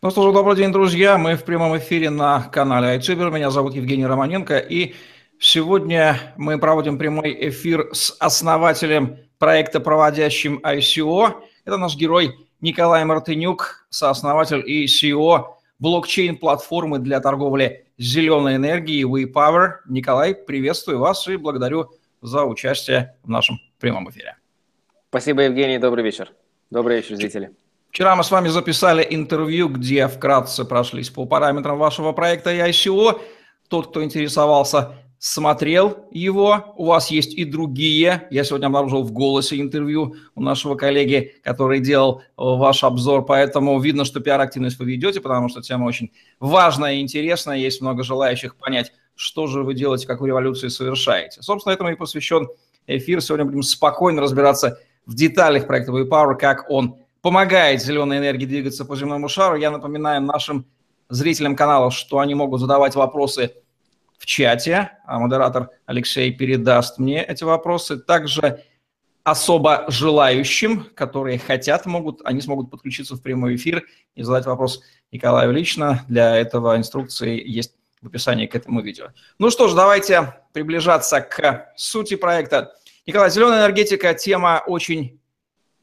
Ну что ж, добрый день, друзья. Мы в прямом эфире на канале iTuber. Меня зовут Евгений Романенко. И сегодня мы проводим прямой эфир с основателем проекта, проводящим ICO. Это наш герой Николай Мартынюк, сооснователь и CEO блокчейн-платформы для торговли зеленой энергией WePower. Николай, приветствую вас и благодарю за участие в нашем прямом эфире. Спасибо, Евгений. Добрый вечер. Добрый вечер, зрители. Вчера мы с вами записали интервью, где вкратце прошлись по параметрам вашего проекта ICO. Тот, кто интересовался, смотрел его. У вас есть и другие. Я сегодня обнаружил в голосе интервью у нашего коллеги, который делал ваш обзор. Поэтому видно, что пиар-активность вы ведете, потому что тема очень важная и интересная. Есть много желающих понять, что же вы делаете, какую революцию совершаете. Собственно, этому и посвящен эфир. Сегодня будем спокойно разбираться в деталях проекта Power, как он помогает зеленой энергии двигаться по земному шару. Я напоминаю нашим зрителям канала, что они могут задавать вопросы в чате, а модератор Алексей передаст мне эти вопросы. Также особо желающим, которые хотят, могут, они смогут подключиться в прямой эфир и задать вопрос Николаю лично. Для этого инструкции есть в описании к этому видео. Ну что ж, давайте приближаться к сути проекта. Николай, зеленая энергетика – тема очень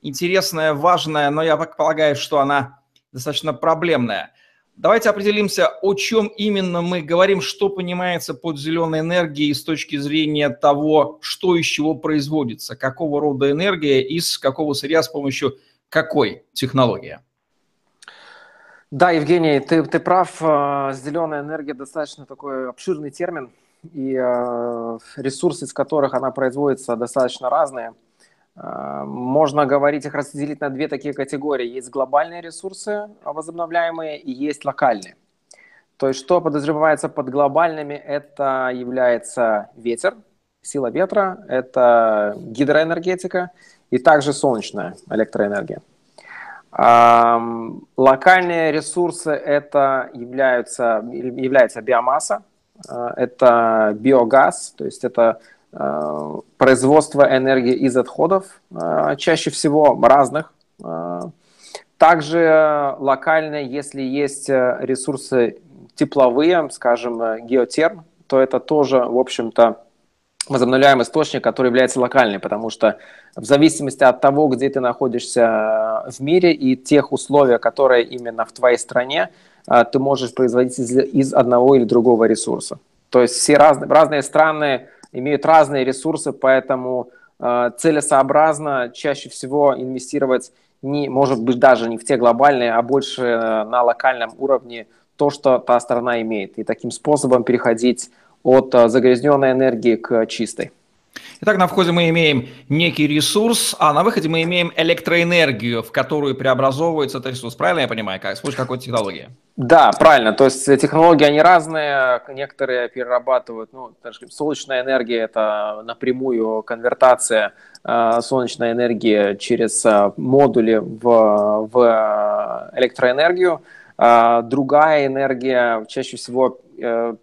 интересная, важная, но я полагаю, что она достаточно проблемная. Давайте определимся, о чем именно мы говорим, что понимается под зеленой энергией с точки зрения того, что из чего производится, какого рода энергия, из какого сырья, с помощью какой технологии. Да, Евгений, ты, ты прав. Э, зеленая энергия достаточно такой обширный термин, и э, ресурсы, из которых она производится, достаточно разные – можно говорить, их разделить на две такие категории. Есть глобальные ресурсы возобновляемые и есть локальные. То есть что подразумевается под глобальными, это является ветер, сила ветра, это гидроэнергетика и также солнечная электроэнергия. Локальные ресурсы это являются, является биомасса, э, это биогаз, то есть это Э, производство энергии из отходов, э, чаще всего разных. Э, также локально, если есть ресурсы тепловые, скажем, геотерм, то это тоже, в общем-то, возобновляемый источник, который является локальным, потому что в зависимости от того, где ты находишься в мире и тех условий, которые именно в твоей стране, ты можешь производить из, из одного или другого ресурса. То есть все разные, разные страны имеют разные ресурсы, поэтому э, целесообразно чаще всего инвестировать не, может быть, даже не в те глобальные, а больше э, на локальном уровне то, что та страна имеет. И таким способом переходить от э, загрязненной энергии к чистой. Итак, на входе мы имеем некий ресурс, а на выходе мы имеем электроэнергию, в которую преобразовывается этот ресурс. Правильно я понимаю, как? С помощью какой технологии? Да, правильно. То есть технологии, они разные. Некоторые перерабатывают, ну, скажем, солнечная энергия – это напрямую конвертация э, солнечной энергии через э, модули в, в электроэнергию. Э, другая энергия чаще всего э,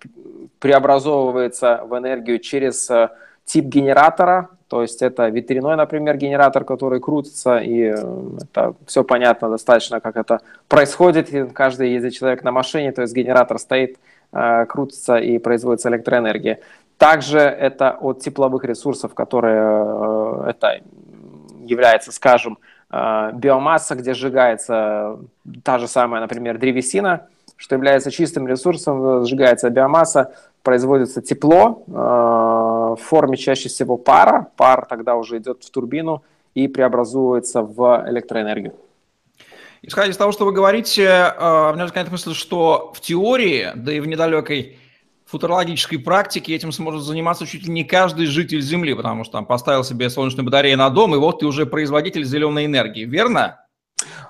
преобразовывается в энергию через э, тип генератора, то есть это ветряной, например, генератор, который крутится, и э, это все понятно достаточно, как это происходит. И каждый ездит человек на машине, то есть генератор стоит, э, крутится и производится электроэнергия. Также это от тепловых ресурсов, которые э, это является, скажем, биомасса, где сжигается та же самая, например, древесина, что является чистым ресурсом, сжигается биомасса, производится тепло э, в форме чаще всего пара. Пар тогда уже идет в турбину и преобразуется в электроэнергию. Исходя из того, что вы говорите, э, меня возникает мысль, что в теории, да и в недалекой футурологической практике этим сможет заниматься чуть ли не каждый житель Земли, потому что там поставил себе солнечную батарею на дом, и вот ты уже производитель зеленой энергии, верно?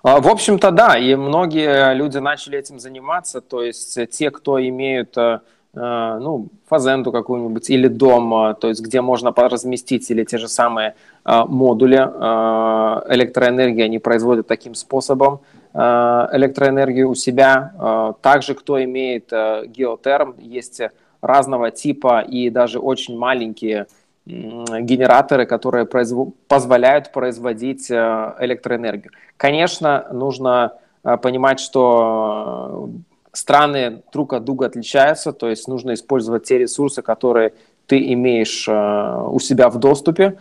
А, в общем-то, да, и многие люди начали этим заниматься, то есть те, кто имеют Э, ну, фазенду какую-нибудь или дом, э, то есть где можно разместить или те же самые э, модули электроэнергии, они производят таким способом электроэнергию у себя. Также кто имеет геотерм, есть разного типа и даже очень маленькие генераторы, которые произв... позволяют производить электроэнергию. Конечно, нужно понимать, что страны друг от друга отличаются, то есть нужно использовать те ресурсы, которые ты имеешь у себя в доступе.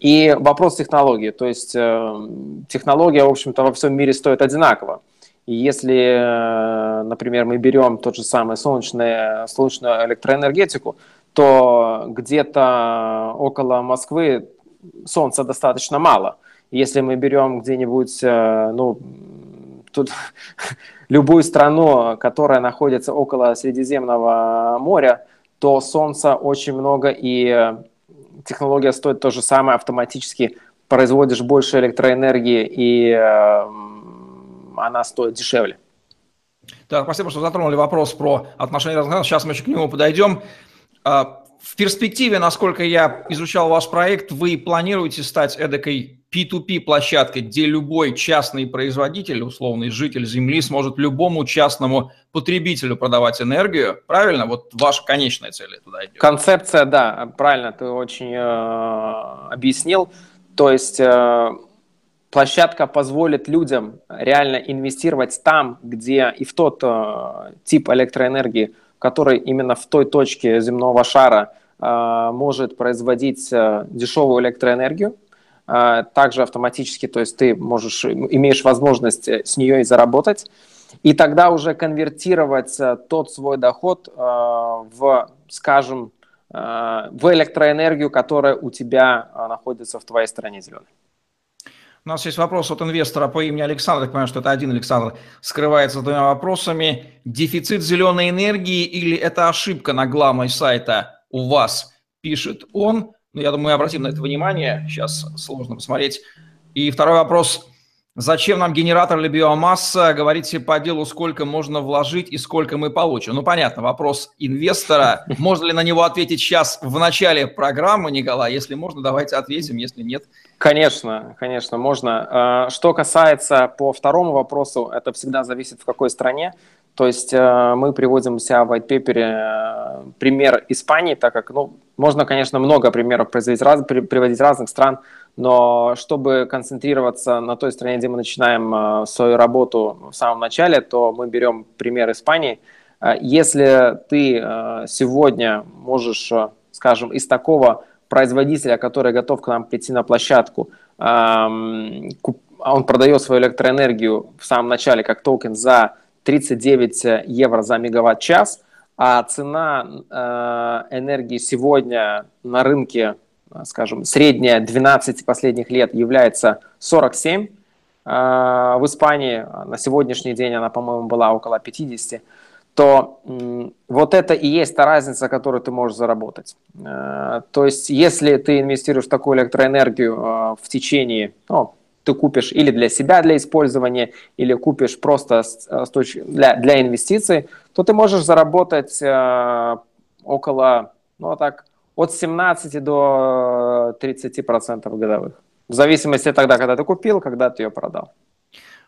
И вопрос технологии, то есть технология, в общем-то, во всем мире стоит одинаково. И если, например, мы берем тот же самый солнечный, солнечную электроэнергетику, то где-то около Москвы солнца достаточно мало. Если мы берем где-нибудь, э, ну, тут любую страну, которая находится около Средиземного моря, то солнца очень много, и технология стоит то же самое, автоматически производишь больше электроэнергии, и э, она стоит дешевле. Так, спасибо, что затронули вопрос про отношения разных Сейчас мы еще к нему подойдем. А, в перспективе, насколько я изучал ваш проект, вы планируете стать эдакой P2P площадкой, где любой частный производитель, условный житель Земли, сможет любому частному потребителю продавать энергию. Правильно? Вот ваша конечная цель туда идет. Концепция, да, правильно, ты очень э, объяснил. То есть э, площадка позволит людям реально инвестировать там, где и в тот э, тип электроэнергии, который именно в той точке земного шара э, может производить э, дешевую электроэнергию, также автоматически, то есть ты можешь, имеешь возможность с нее и заработать, и тогда уже конвертировать тот свой доход в, скажем, в электроэнергию, которая у тебя находится в твоей стране зеленой. У нас есть вопрос от инвестора по имени Александр. Я понимаю, что это один Александр. Скрывается двумя вопросами. Дефицит зеленой энергии или это ошибка на главной сайта у вас? Пишет он. Ну, я думаю, мы обратим на это внимание. Сейчас сложно посмотреть. И второй вопрос. Зачем нам генератор или биомасса? Говорите по делу, сколько можно вложить и сколько мы получим. Ну, понятно, вопрос инвестора. Можно ли на него ответить сейчас в начале программы, Николай? Если можно, давайте ответим. Если нет, Конечно, конечно, можно. А, что касается по второму вопросу, это всегда зависит в какой стране. То есть э, мы приводим себя в white paper э, пример Испании, так как, ну, можно, конечно, много примеров производить, раз, приводить разных стран, но чтобы концентрироваться на той стране, где мы начинаем э, свою работу в самом начале, то мы берем пример Испании. Если ты сегодня можешь, скажем, из такого производителя, который готов к нам прийти на площадку, а он продает свою электроэнергию в самом начале как токен за 39 евро за мегаватт-час, а цена э, энергии сегодня на рынке, скажем, средняя 12 последних лет является 47 э, в Испании, на сегодняшний день она, по-моему, была около 50 то вот это и есть та разница, которую ты можешь заработать. Э, то есть, если ты инвестируешь в такую электроэнергию э, в течение, ну, ты купишь или для себя для использования, или купишь просто э, для, для инвестиций, то ты можешь заработать около, ну так, от 17 до 30% годовых. В зависимости тогда, когда ты купил, когда ты ее продал.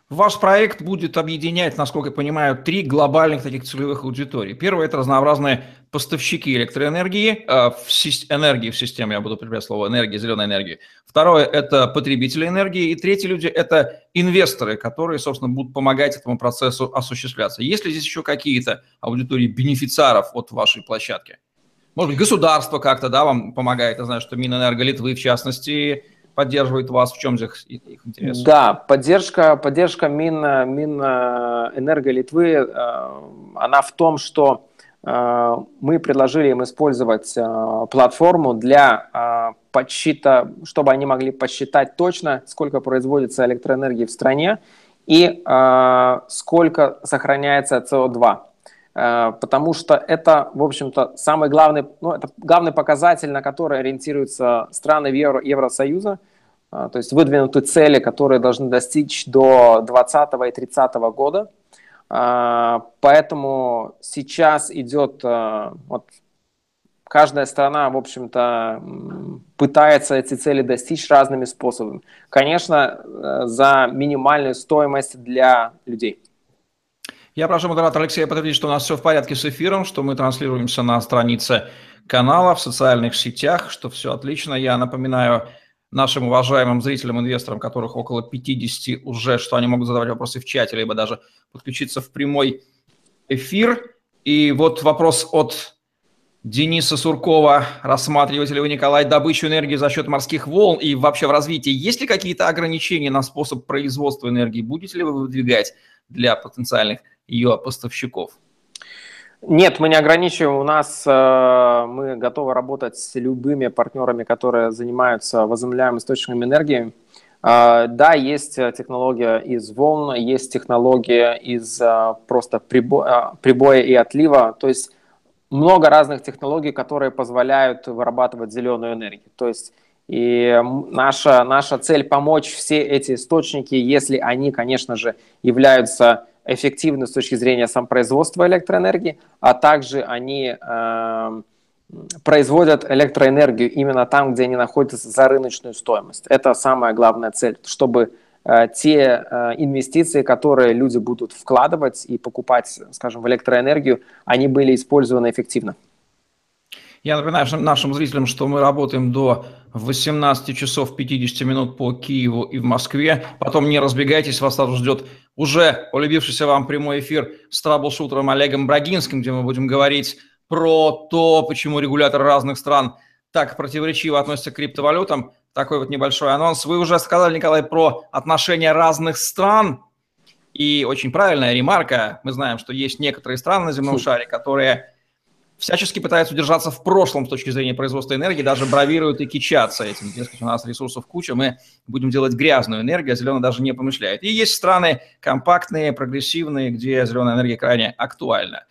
Ваш проект будет объединять, насколько я понимаю, три глобальных таких целевых аудитории. Первое – это разнообразные поставщики электроэнергии, э, в, энергии в системе, я буду употреблять слово энергия, зеленая энергия. Второе – это потребители энергии. И третьи люди – это инвесторы, которые, собственно, будут помогать этому процессу осуществляться. Есть ли здесь еще какие-то аудитории бенефициаров от вашей площадки? Может быть, государство как-то да, вам помогает. Я знаю, что Минэнерго Литвы, в частности, поддерживает вас? В чем же их, их интерес? Да, поддержка, поддержка Мин, Минэнерго Литвы, э, она в том, что э, мы предложили им использовать э, платформу для подсчета, чтобы они могли посчитать точно, сколько производится электроэнергии в стране и сколько сохраняется СО2 потому что это, в общем-то, самый главный, ну, это главный показатель, на который ориентируются страны Евро, Евросоюза, а, то есть выдвинуты цели, которые должны достичь до 2020 и 30 года. А, поэтому сейчас идет, вот, каждая страна, в общем-то, пытается эти цели достичь разными способами. Конечно, э, за минимальную стоимость для людей. Я прошу модератора Алексея подтвердить, что у нас все в порядке с эфиром, что мы транслируемся на странице канала в социальных сетях, что все отлично. Я напоминаю нашим уважаемым зрителям, инвесторам, которых около 50 уже, что они могут задавать вопросы в чате, либо даже подключиться в прямой эфир. И вот вопрос от Дениса Суркова. Рассматриваете ли вы, Николай, добычу энергии за счет морских волн и вообще в развитии? Есть ли какие-то ограничения на способ производства энергии? Будете ли вы выдвигать для потенциальных ее поставщиков? Нет, мы не ограничиваем. У нас э, мы готовы работать с любыми партнерами, которые занимаются возобновляемыми источниками энергии. Э, да, есть технология из волн, есть технология из э, просто прибо, э, прибоя и отлива. То есть много разных технологий, которые позволяют вырабатывать зеленую энергию. То есть и наша, наша цель помочь все эти источники, если они, конечно же, являются эффективны с точки зрения самопроизводства электроэнергии, а также они э, производят электроэнергию именно там, где они находятся за рыночную стоимость. Это самая главная цель, чтобы э, те э, инвестиции, которые люди будут вкладывать и покупать, скажем, в электроэнергию, они были использованы эффективно. Я напоминаю нашим зрителям, что мы работаем до 18 часов 50 минут по Киеву и в Москве. Потом не разбегайтесь, вас сразу ждет уже полюбившийся вам прямой эфир с траблшутером Олегом Брагинским, где мы будем говорить про то, почему регуляторы разных стран так противоречиво относятся к криптовалютам. Такой вот небольшой анонс. Вы уже сказали, Николай, про отношения разных стран. И очень правильная ремарка. Мы знаем, что есть некоторые страны на земном шаре, которые всячески пытаются удержаться в прошлом с точки зрения производства энергии, даже бравируют и кичатся этим. Дескать, у нас ресурсов куча, мы будем делать грязную энергию, а зеленая даже не помышляет. И есть страны компактные, прогрессивные, где зеленая энергия крайне актуальна.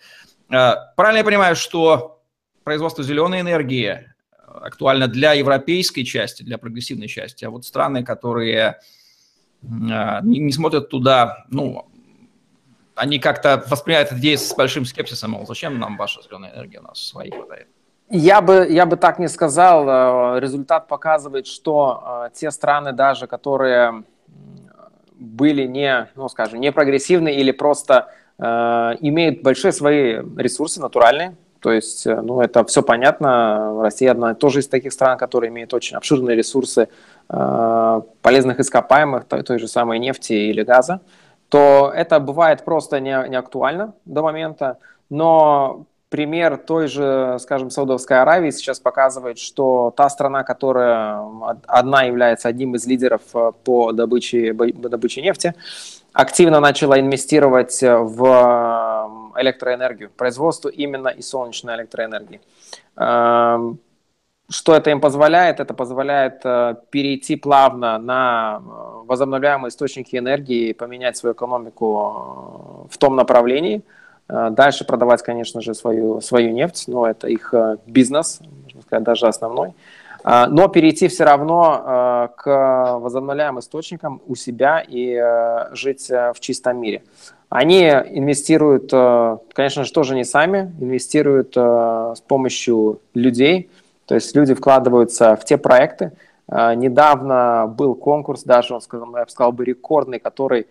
А, правильно я понимаю, что производство зеленой энергии актуально для европейской части, для прогрессивной части, а вот страны, которые а, не смотрят туда, ну, они как-то воспринимают эту идею с большим скепсисом, мол, зачем нам ваша зеленая энергия, у нас своей хватает. Я бы, я бы так не сказал. Э, результат показывает, что э, те страны даже, которые были не, ну, скажем, не прогрессивны или просто э, имеют большие свои ресурсы натуральные, то есть, э, ну, это все понятно. Россия одна тоже из таких стран, которые имеют очень обширные ресурсы э, полезных ископаемых, той, той же самой нефти или газа. Э, то это бывает просто не, не актуально до момента, но пример той же, скажем, Саудовской Аравии сейчас показывает, что та страна, которая одна является одним из лидеров э, по добыче, добыче нефти, активно начала инвестировать в э, электроэнергию, производство именно и солнечной электроэнергии. Что это им позволяет? Это позволяет э, перейти плавно на э, возобновляемые источники энергии поменять свою экономику э, в том направлении. Дальше продавать, конечно же, свою, свою нефть, но это их бизнес, можно сказать, даже основной. Но перейти все равно к возобновляемым источникам у себя и жить в чистом мире. Они инвестируют, конечно же, тоже не сами, инвестируют с помощью людей – то есть люди вкладываются в те проекты. А, недавно был конкурс, даже, он я бы сказал бы, рекордный, который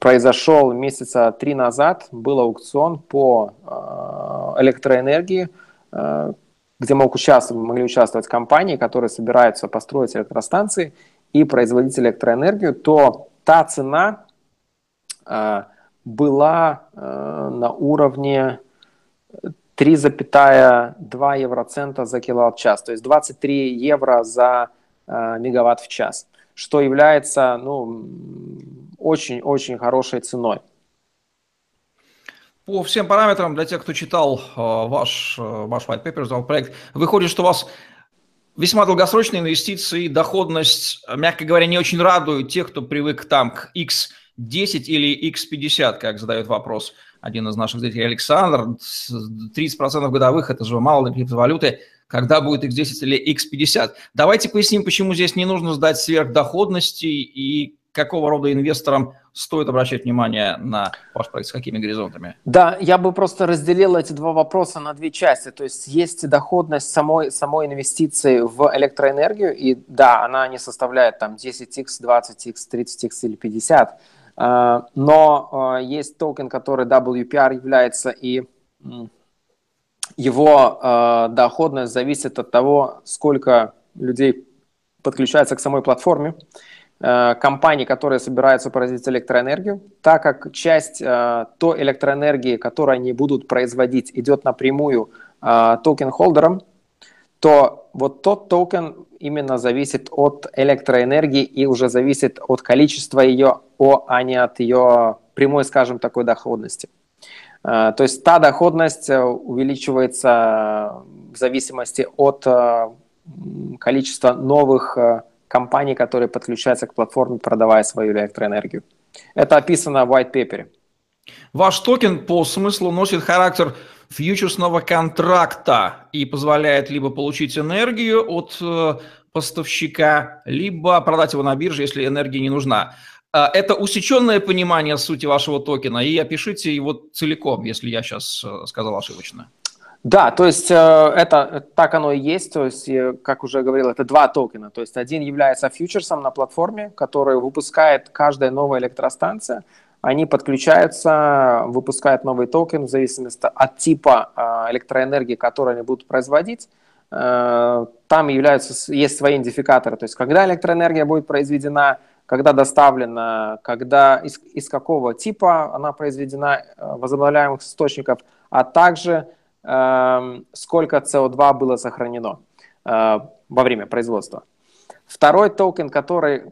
произошел месяца три назад. Был аукцион по а, электроэнергии, а, где мог участвовать, могли участвовать компании, которые собираются построить электростанции и производить электроэнергию, то та цена была на уровне 3,2 евроцента за киловатт-час, то есть 23 евро за э, мегаватт в час, что является ну, очень-очень хорошей ценой. По всем параметрам, для тех, кто читал э, ваш, э, ваш white paper, ваш проект, выходит, что у вас весьма долгосрочные инвестиции, доходность, мягко говоря, не очень радуют тех, кто привык там к X10 или X50, как задают вопрос – один из наших зрителей, Александр, 30% годовых, это же мало для криптовалюты, когда будет X10 или X50. Давайте поясним, почему здесь не нужно сдать сверхдоходности и какого рода инвесторам стоит обращать внимание на ваш проект, с какими горизонтами? Да, я бы просто разделил эти два вопроса на две части. То есть есть доходность самой, самой инвестиции в электроэнергию, и да, она не составляет там 10x, 20x, 30x или 50, Э, но э, есть токен, который WPR является, и его э, доходность зависит от того, сколько людей подключаются к самой платформе э, компаний, которые собираются производить электроэнергию, так как часть э, той электроэнергии, которую они будут производить, идет напрямую э, токен-холдерам, то вот тот токен именно зависит от электроэнергии и уже зависит от количества ее, а не от ее прямой, скажем, такой доходности. То есть та доходность увеличивается в зависимости от количества новых компаний, которые подключаются к платформе, продавая свою электроэнергию. Это описано в white paper. Ваш токен по смыслу носит характер фьючерсного контракта и позволяет либо получить энергию от э, поставщика, либо продать его на бирже, если энергия не нужна. Э, это усеченное понимание сути вашего токена, и опишите его целиком, если я сейчас э, сказал ошибочно. Да, то есть это так оно и есть. То есть, как уже говорил, это два токена. То есть один является фьючерсом на платформе, который выпускает каждая новая электростанция. Они подключаются, выпускают новый токен в зависимости от типа э, электроэнергии, которую они будут производить. Э, там являются, есть свои идентификаторы. То есть когда электроэнергия будет произведена, когда доставлена, когда из, из какого типа она произведена, возобновляемых источников, а также Эм, сколько CO2 было сохранено э, во время производства. Второй токен, который,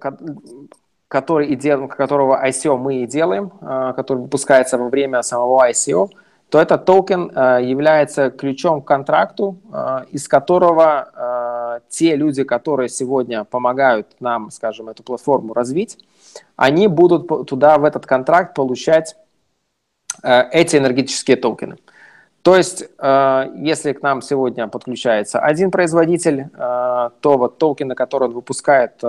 который и дел, которого ICO мы и делаем, э, который выпускается во время самого ICO, то этот токен э, является ключом к контракту, из которого те люди, которые сегодня помогают нам, скажем, эту платформу развить, они будут туда, в этот контракт, получать эти энергетические токены. То есть, если к нам сегодня подключается один производитель, то вот токены, которые он выпускает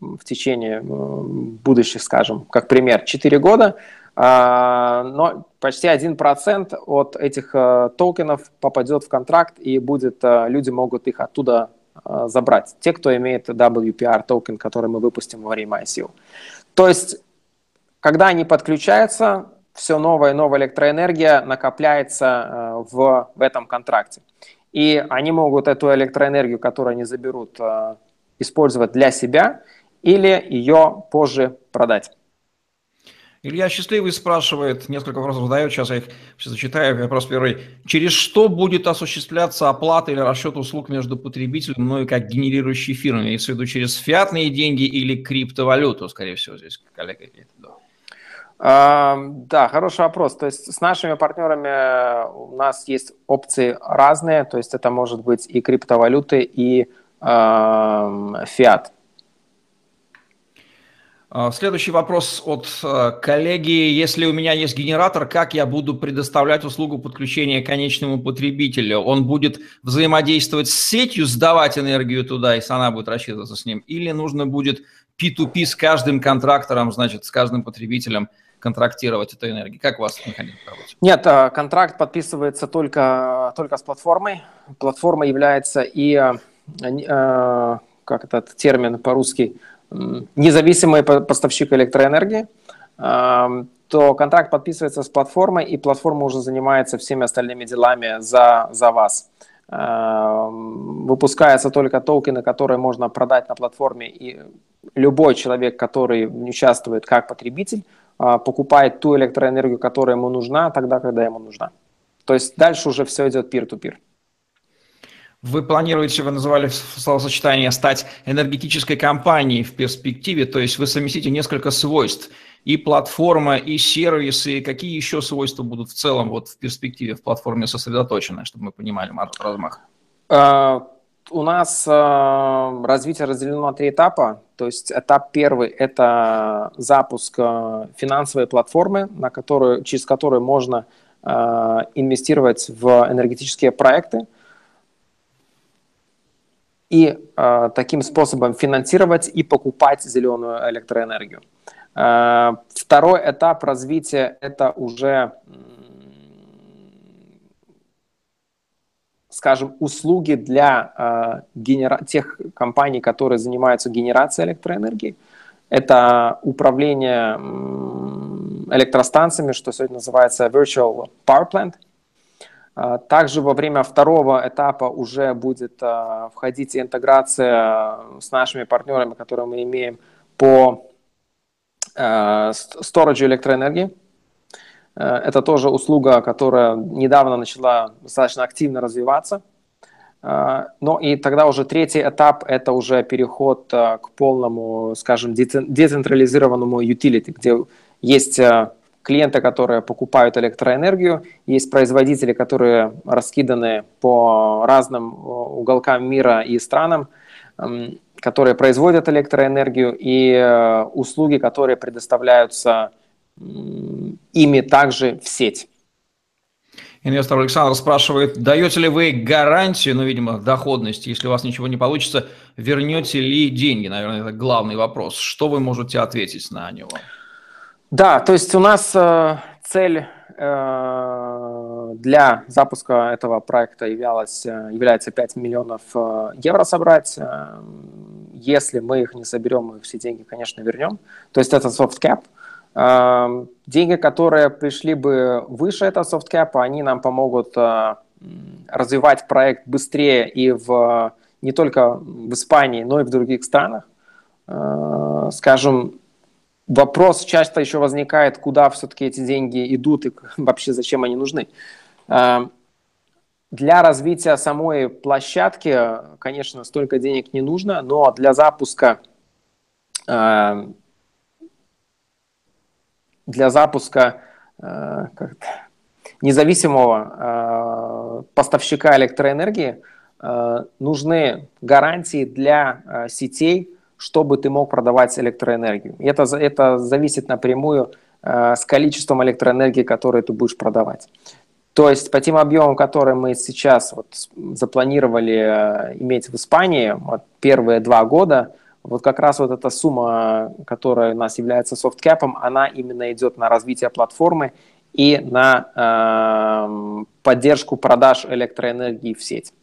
в течение будущих, скажем, как пример, 4 года, но почти 1% от этих токенов попадет в контракт и будет, люди могут их оттуда забрать. Те, кто имеет WPR токен, который мы выпустим во время ICO. То есть, когда они подключаются, все новая и новая электроэнергия накопляется э, в, в этом контракте. И они могут эту электроэнергию, которую они заберут, э, использовать для себя или ее позже продать. Илья Счастливый спрашивает, несколько вопросов задает, сейчас я их все зачитаю. Вопрос первый. Через что будет осуществляться оплата или расчет услуг между потребителем, ну и как генерирующей фирмой? Имеется в виду через фиатные деньги или криптовалюту, скорее всего, здесь коллега имеет в виду. Да, хороший вопрос. То есть с нашими партнерами у нас есть опции разные, то есть это может быть и криптовалюты, и э, фиат. А, следующий вопрос от э, коллеги. Если у меня есть генератор, как я буду предоставлять услугу подключения конечному потребителю? Он будет взаимодействовать с сетью, сдавать энергию туда, и она будет рассчитываться с ним? Или нужно будет P2P с каждым контрактором, значит, с каждым потребителем – контрактировать эту энергию? Как у вас механизм работает? Нет, э, контракт подписывается только, только с платформой. Платформа является и, э, как этот термин по-русски, независимый поставщик электроэнергии, то контракт подписывается с платформой, и платформа уже занимается всеми остальными делами за, за вас. Выпускаются только токены, которые можно продать на платформе, и любой человек, который участвует как потребитель, а, покупает ту электроэнергию, которая ему нужна, тогда, когда ему нужна. То есть дальше уже все идет peer-to-peer. Вы планируете, вы называли словосочетание, стать энергетической компанией в перспективе, то есть вы совместите несколько свойств, и платформа, и сервисы, какие еще свойства будут в целом вот в перспективе в платформе сосредоточены, чтобы мы понимали размах? А, у нас э, развитие разделено на три этапа. То есть этап первый – это запуск э, финансовой платформы, на которую, через которую можно инвестировать в энергетические проекты и э, таким способом финансировать и покупать зеленую электроэнергию. Э, второй этап развития – это уже скажем, услуги для э, генера... тех компаний, которые занимаются генерацией электроэнергии. Это управление электростанциями, что сегодня называется Virtual Power Plant. Также во время второго этапа уже будет входить интеграция с нашими партнерами, которые мы имеем по сториджу электроэнергии. Это тоже услуга, которая недавно начала достаточно активно развиваться – а, ну и тогда уже третий этап – это уже переход а, к полному, скажем, децентрализированному utility, где есть клиенты, которые покупают электроэнергию, есть производители, которые раскиданы по разным уголкам мира и странам, которые производят электроэнергию, и услуги, которые предоставляются ими также в сеть. Инвестор Александр спрашивает, даете ли вы гарантию, ну, видимо, доходности, если у вас ничего не получится, вернете ли деньги? Наверное, это главный вопрос. Что вы можете ответить на него? Да, то есть у нас э, цель э, для запуска этого проекта являлась, э, является 5 миллионов евро собрать. Если мы их не соберем, мы все деньги, конечно, вернем. То есть это soft cap. Деньги, которые пришли бы выше этого софткэпа, они нам помогут развивать проект быстрее и в, не только в Испании, но и в других странах. Скажем, вопрос часто еще возникает, куда все-таки эти деньги идут и вообще зачем они нужны. Для развития самой площадки, конечно, столько денег не нужно, но для запуска для запуска э, независимого поставщика электроэнергии нужны гарантии для сетей, чтобы ты мог продавать электроэнергию. И это, это зависит напрямую с количеством электроэнергии, которую ты будешь продавать. То есть по тем объемам, которые мы сейчас вот запланировали иметь в Испании, вот первые два года, вот как раз вот эта сумма, которая у нас является софткэпом, она именно идет на развитие платформы и на э, поддержку продаж электроэнергии в сеть.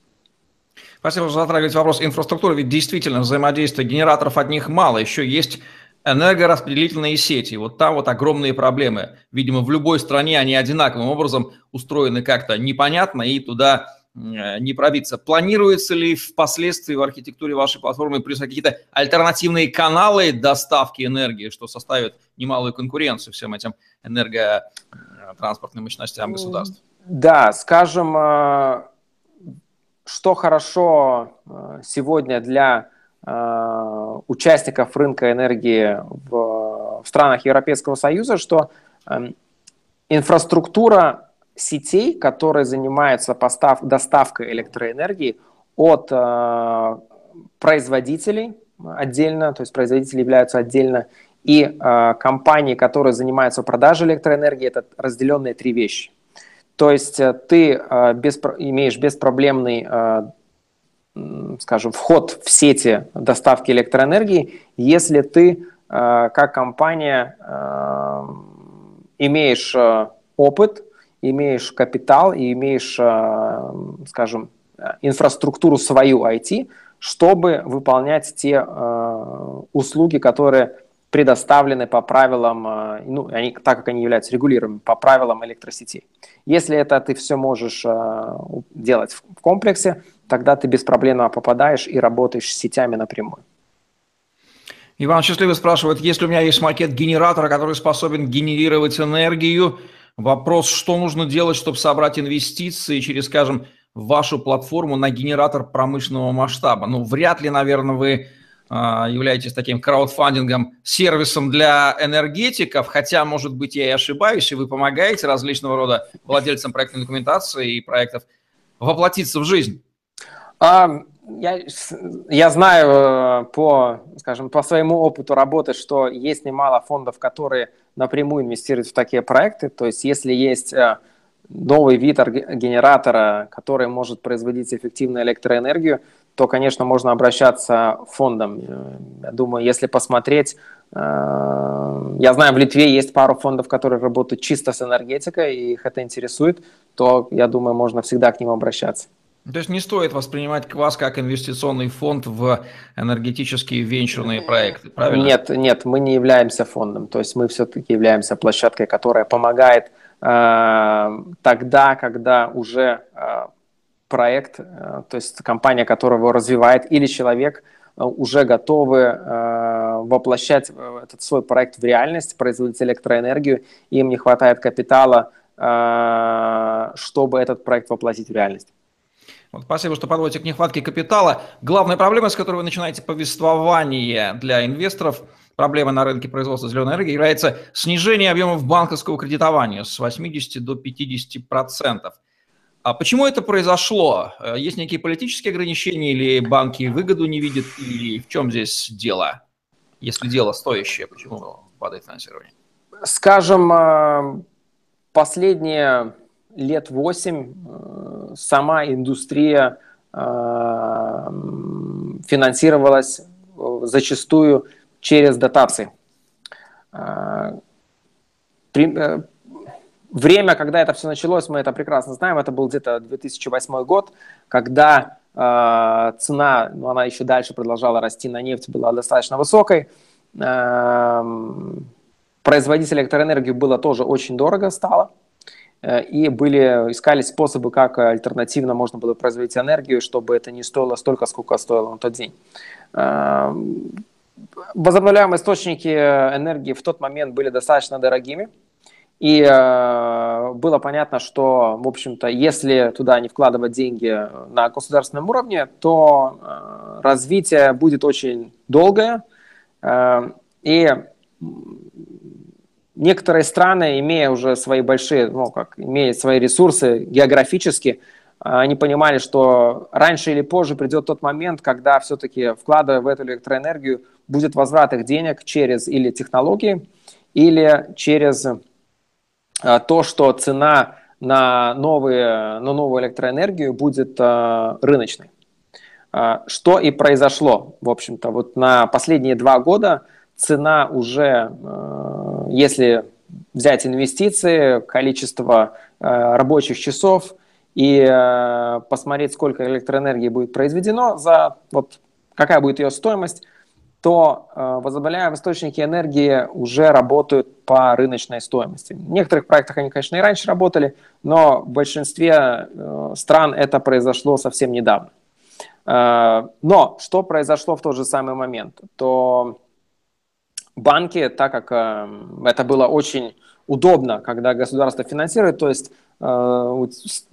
Спасибо, что затрагиваете вопрос инфраструктуры, ведь действительно взаимодействие генераторов от них мало, еще есть энергораспределительные сети. Вот там вот огромные проблемы. Видимо, в любой стране они одинаковым образом устроены как-то непонятно, и туда Э, не пробиться. Планируется ли впоследствии в архитектуре вашей платформы плюс какие-то альтернативные каналы доставки энергии, что составит немалую конкуренцию всем этим энерготранспортным мощностям государств? Да, скажем, э, что хорошо э, сегодня для участников рынка энергии в, странах Европейского Союза, что эм, инфраструктура сетей, которые занимаются постав, доставкой электроэнергии от э, производителей отдельно, то есть производители являются отдельно, и э, компании, которые занимаются продажей электроэнергии, это разделенные три вещи. То есть э, ты э, без, имеешь беспроблемный, э, скажем, вход в сети доставки электроэнергии, если ты как компания имеешь опыт имеешь капитал и имеешь, скажем, инфраструктуру свою IT, чтобы выполнять те услуги, которые предоставлены по правилам, э, ну, они, так как они являются регулируемыми, по правилам электросетей. Если это ты все можешь делать в комплексе, тогда ты беспроблемно попадаешь и работаешь с сетями напрямую. Иван Счастливый спрашивает, если у меня есть макет генератора, который способен генерировать энергию, Вопрос, что нужно делать, чтобы собрать инвестиции через, скажем, вашу платформу на генератор промышленного масштаба? Ну, вряд ли, наверное, вы являетесь таким краудфандингом, сервисом для энергетиков, хотя, может быть, я и ошибаюсь, и вы помогаете различного рода владельцам проектной документации и проектов воплотиться в жизнь. Um, я, я знаю э, по, скажем, по своему опыту работы, что есть немало фондов, которые напрямую инвестируют в такие проекты. То есть если есть э, новый вид генератора, который может производить эффективную электроэнергию, то, конечно, можно обращаться к фондам. Э, я думаю, если посмотреть, я знаю, в Литве есть пару фондов, которые работают чисто с энергетикой, и их это интересует, то, я думаю, можно всегда к ним обращаться. То есть не стоит воспринимать вас как инвестиционный фонд в энергетические венчурные проекты, правильно? Нет, нет, мы не являемся фондом. То есть мы все-таки являемся площадкой, которая помогает э, тогда, когда уже э, проект, э, то есть компания, которая его развивает, или человек э, уже готовы э, воплощать этот свой проект в реальность, производить электроэнергию, им не хватает капитала, чтобы этот проект воплотить в реальность. Вот, спасибо, что подводите к нехватке капитала. Главная проблема, с которой вы начинаете повествование для инвесторов, проблема на рынке производства зеленой энергии, является снижение объемов банковского кредитования с 80 до 50 процентов. А почему это произошло? Есть некие политические ограничения или банки выгоду не видят? Или в чем здесь дело? Если дело стоящее, почему падает финансирование? Скажем, э, последние лет 8 э, сама индустрия э, финансировалась зачастую через дотации. Время, когда это все началось, мы это прекрасно знаем, это был где-то 2008 год, когда э, цена, ну, она еще дальше продолжала расти на нефть, была достаточно высокой. Э, производить электроэнергию было тоже очень дорого стало. Э, и были, искали способы, как альтернативно можно было производить энергию, чтобы это не стоило столько, сколько стоило на тот день. Э, возобновляемые источники энергии в тот момент были достаточно дорогими, и э, было понятно, что, в общем-то, если туда не вкладывать деньги на государственном уровне, то э, развитие будет очень долгое. Э, и некоторые страны, имея уже свои большие, ну, как, имея свои ресурсы географически, они понимали, что раньше или позже придет тот момент, когда все-таки, вкладывая в эту электроэнергию, будет возврат их денег через или технологии, или через то, что цена на, новые, на новую электроэнергию будет э, рыночной. Э, что и произошло, в общем-то. Вот на последние два года цена уже, если взять инвестиции, количество рабочих часов и посмотреть, сколько электроэнергии будет произведено, за вот какая будет ее стоимость, то возобновляемые источники энергии уже работают по рыночной стоимости. В некоторых проектах они, конечно, и раньше работали, но в большинстве э, стран это произошло совсем недавно. Э, но что произошло в тот же самый момент? То банки, так как э, это было очень удобно, когда государство финансирует, то есть э,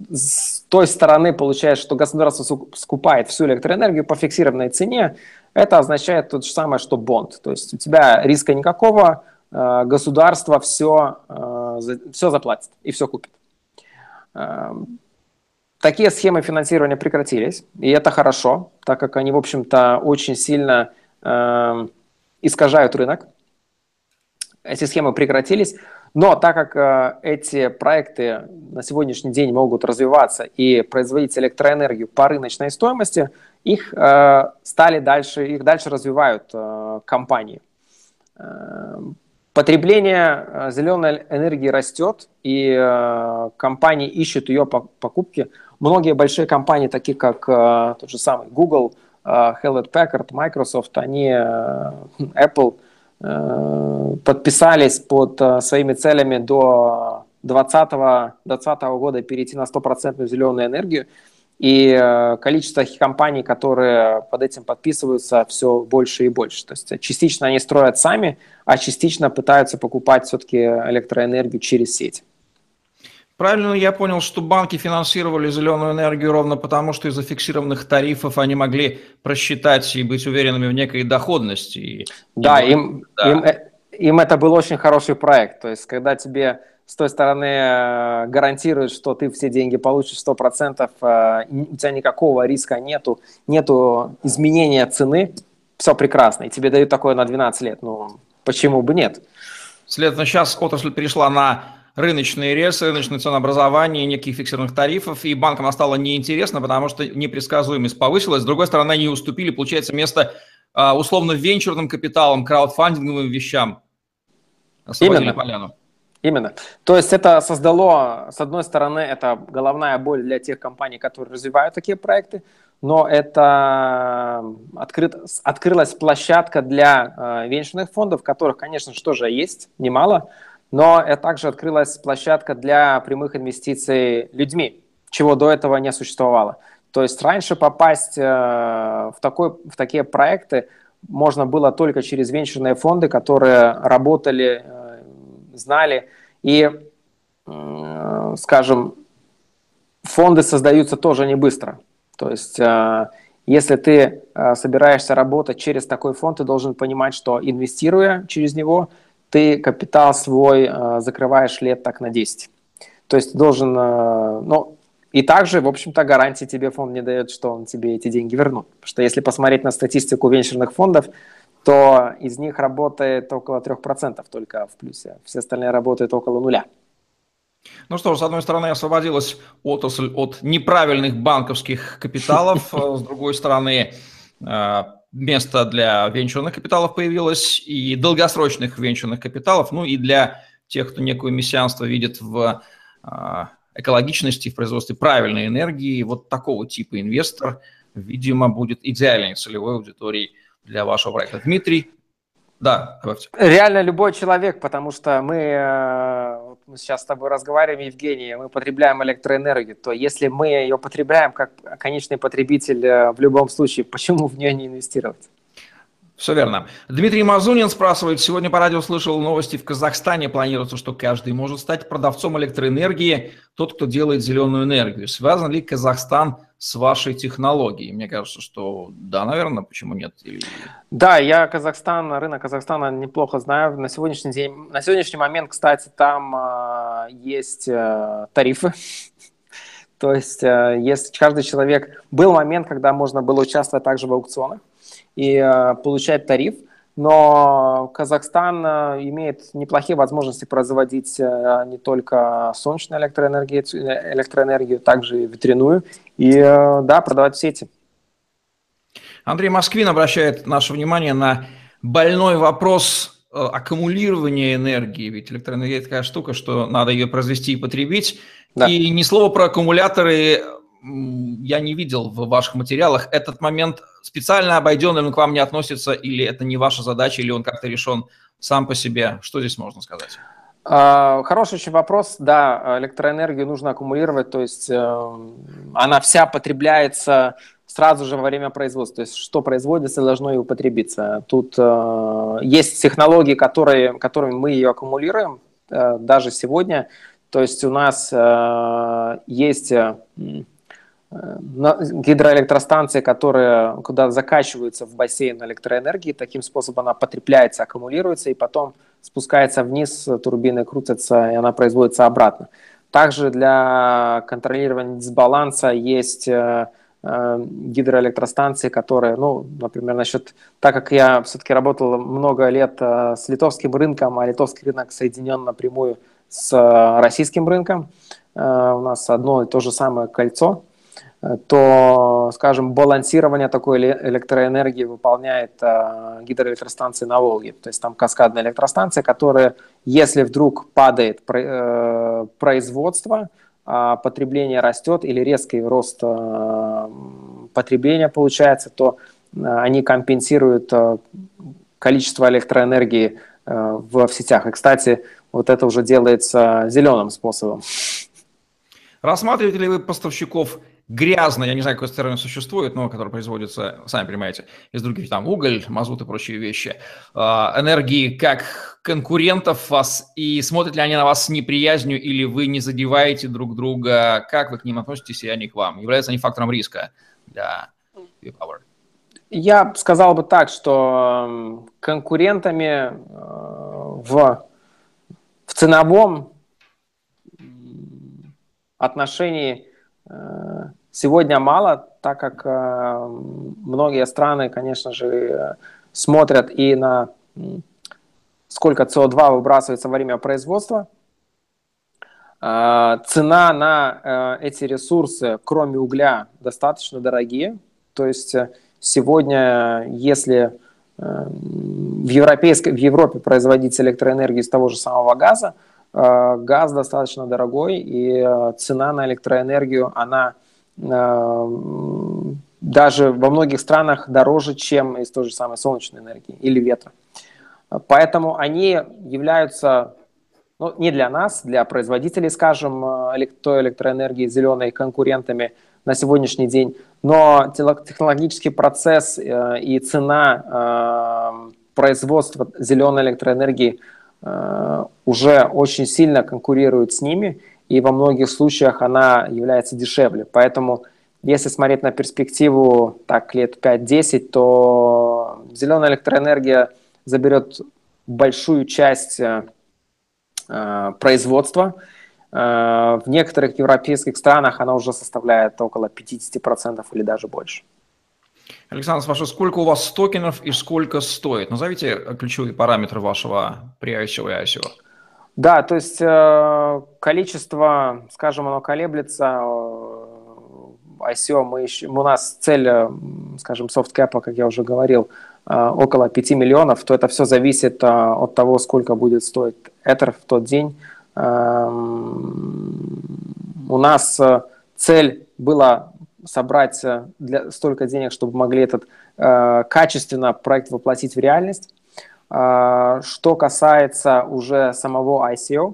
с той стороны получается, что государство скупает всю электроэнергию по фиксированной цене, это означает то же самое, что бонд. То есть у тебя риска никакого, государство все, э, все заплатит и все купит. Эм, такие схемы финансирования прекратились, и это хорошо, так как они, в общем-то, очень сильно эм, искажают рынок. Эти схемы прекратились, но так как э, эти проекты на сегодняшний день могут развиваться и производить электроэнергию по рыночной стоимости – их э, стали дальше, их дальше развивают э, компании. Потребление э, зеленой энергии растет, и э, компании ищут ее покупки. Многие большие компании, такие как э, тот же самый Google, Hewlett Packard, Microsoft, они, э, Apple, подписались под своими целями до 2020 20 года перейти на стопроцентную зеленую энергию. И э, количество компаний, которые под этим подписываются, все больше и больше. То есть частично они строят сами, а частично пытаются покупать все-таки электроэнергию через сеть. Правильно я понял, что банки финансировали зеленую энергию ровно потому, что из-за фиксированных тарифов они могли просчитать и быть уверенными в некой доходности. Да, и, им, да. Им, э, им это был очень хороший проект. То есть, когда тебе с той стороны э, гарантирует, что ты все деньги получишь 100%, э, у тебя никакого риска нету, нету изменения цены, все прекрасно, и тебе дают такое на 12 лет, ну почему бы нет? Следовательно, сейчас отрасль перешла на рыночные ресы, рыночное ценообразование, неких фиксированных тарифов, и банкам стало неинтересно, потому что непредсказуемость повысилась. С другой стороны, они уступили, получается, место а, условно венчурным капиталом, краудфандинговым вещам. Именно. Поляну. Именно. То есть это создало, с одной стороны, это головная боль для тех компаний, которые развивают такие проекты, но это открыт, открылась площадка для э, венчурных фондов, которых, конечно же, тоже есть немало, но это также открылась площадка для прямых инвестиций людьми, чего до этого не существовало. То есть раньше попасть э, в, такой, в такие проекты можно было только через венчурные фонды, которые работали э, знали. И, скажем, фонды создаются тоже не быстро. То есть, э, если ты э, собираешься работать через такой фонд, ты должен понимать, что инвестируя через него, ты капитал свой э, закрываешь лет так на 10. То есть должен, ну, и также, в общем-то, гарантии тебе фонд не дает, что он тебе эти деньги вернут. Потому что если посмотреть на статистику венчурных фондов, то из них работает около 3% только в плюсе. Все остальные работают около нуля. Ну что ж, с одной стороны, освободилась отрасль от неправильных банковских капиталов, с другой стороны, э, место для венчурных капиталов появилось, и долгосрочных венчурных капиталов, ну и для тех, кто некое мессианство видит в э, экологичности, в производстве правильной энергии, вот такого типа инвестор, видимо, будет идеальной целевой аудиторией для вашего проекта. Дмитрий, да, добавьте. Реально любой человек, потому что мы, э, мы сейчас с тобой разговариваем, Евгений, мы потребляем электроэнергию, то если мы ее потребляем как конечный потребитель э, в любом случае, почему в нее не инвестировать? Все верно. Дмитрий Мазунин спрашивает, сегодня по радио слышал новости, в Казахстане планируется, что каждый может стать продавцом электроэнергии, тот, кто делает зеленую энергию. Связан ли Казахстан с вашей технологией? Мне кажется, что да, наверное, почему нет? Да, я Казахстан, рынок Казахстана неплохо знаю. На сегодняшний день, на сегодняшний момент, кстати, там э, есть э, тарифы. То есть, э, если каждый человек... Был момент, когда можно было участвовать также в аукционах и э, получать тариф, но Казахстан э, имеет неплохие возможности производить э, не только солнечную электроэнергию, электроэнергию, также и ветряную, и да, продавать в сети. Андрей Москвин обращает наше внимание на больной вопрос аккумулирования энергии, ведь электроэнергия такая штука, что надо ее произвести и потребить. Да. И ни слова про аккумуляторы я не видел в ваших материалах. Этот момент специально обойден, он к вам не относится, или это не ваша задача, или он как-то решен сам по себе? Что здесь можно сказать? А, хороший очень вопрос. Да, электроэнергию нужно аккумулировать, то есть э, она вся потребляется сразу же во время производства. То есть что производится, должно и употребиться. Тут э, есть технологии, которые, которыми мы ее аккумулируем э, даже сегодня. То есть у нас есть гидроэлектростанции, которые, куда закачиваются в бассейн электроэнергии, таким способом она потребляется, аккумулируется и потом спускается вниз, турбины крутятся и она производится обратно. Также для контролирования дисбаланса есть э, э, гидроэлектростанции, которые, ну, например, насчет, так как я все-таки работал много лет э, с литовским рынком, а литовский рынок соединен напрямую с российским рынком, у нас одно и то же самое кольцо, то, скажем, балансирование такой электроэнергии выполняет э, гидроэлектростанции на Волге. То есть там каскадная электростанция, которая, если вдруг падает э, производство, э, потребление растет или резкий рост э, потребления получается, то э, они компенсируют э, количество электроэнергии э, в сетях. И, кстати, вот это уже делается зеленым способом. Рассматриваете ли вы поставщиков грязно, я не знаю, какой термин существует, но который производится, сами понимаете, из других, там, уголь, мазут и прочие вещи, а, энергии как конкурентов вас, и смотрят ли они на вас с неприязнью, или вы не задеваете друг друга, как вы к ним относитесь, и они к вам? Являются они фактором риска для Power? Я сказал бы так, что конкурентами э, в, в ценовом отношении э, Сегодня мало, так как э, многие страны, конечно же, смотрят и на сколько СО2 выбрасывается во время производства. Э, цена на э, эти ресурсы, кроме угля, достаточно дорогие. То есть сегодня, если в, европейской, в Европе производить электроэнергию из того же самого газа, газ достаточно дорогой, и цена на электроэнергию, она даже во многих странах дороже, чем из той же самой солнечной энергии или ветра. Поэтому они являются, ну, не для нас, для производителей, скажем, той электроэнергии зеленой конкурентами на сегодняшний день, но технологический процесс э, и цена э, производства зеленой электроэнергии э, уже очень сильно конкурируют с ними, и во многих случаях она является дешевле. Поэтому если смотреть на перспективу так, лет 5-10, то зеленая электроэнергия заберет большую часть э, э, производства. Э, в некоторых европейских странах она уже составляет около 50% или даже больше. Александр, спрашиваю, сколько у вас токенов и сколько стоит? Назовите ключевые параметры вашего при ICO и ICO. Да, то есть э, количество, скажем, оно колеблется ICO мы ищем, у нас цель, э, скажем, софткэпа, как я уже говорил, э, около 5 миллионов, то это все зависит э, от того, сколько будет стоить Ether в тот день. Эм, у нас цель была собрать для, столько денег, чтобы могли этот качественно проект воплотить в реальность. Что касается уже самого ICO,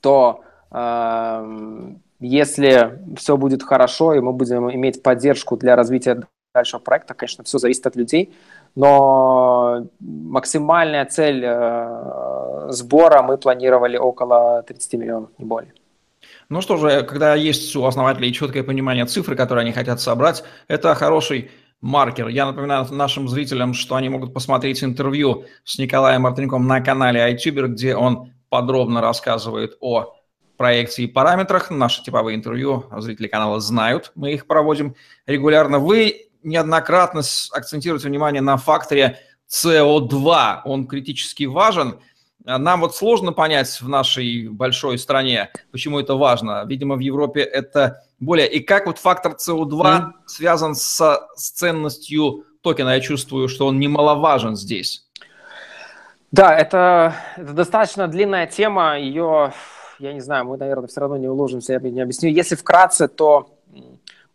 то эм, если все будет хорошо, и мы будем иметь поддержку для развития дальшего проекта, конечно, все зависит от людей, но максимальная цель э, сбора мы планировали около 30 миллионов, не более. Ну что же, когда есть у основателей четкое понимание цифры, которые они хотят собрать, это хороший маркер. Я напоминаю нашим зрителям, что они могут посмотреть интервью с Николаем Мартыньком на канале iTuber, где он подробно рассказывает о проекции и параметрах. Наши типовые интервью зрители канала знают, мы их проводим регулярно. Вы неоднократно акцентируете внимание на факторе CO2. Он критически важен. Нам вот сложно понять в нашей большой стране, почему это важно. Видимо, в Европе это более... И как вот фактор CO2 mm. связан со, с ценностью токена? Я чувствую, что он немаловажен здесь. Да, это, это достаточно длинная тема. Ее я не знаю, мы, наверное, все равно не уложимся, я не объясню. Если вкратце, то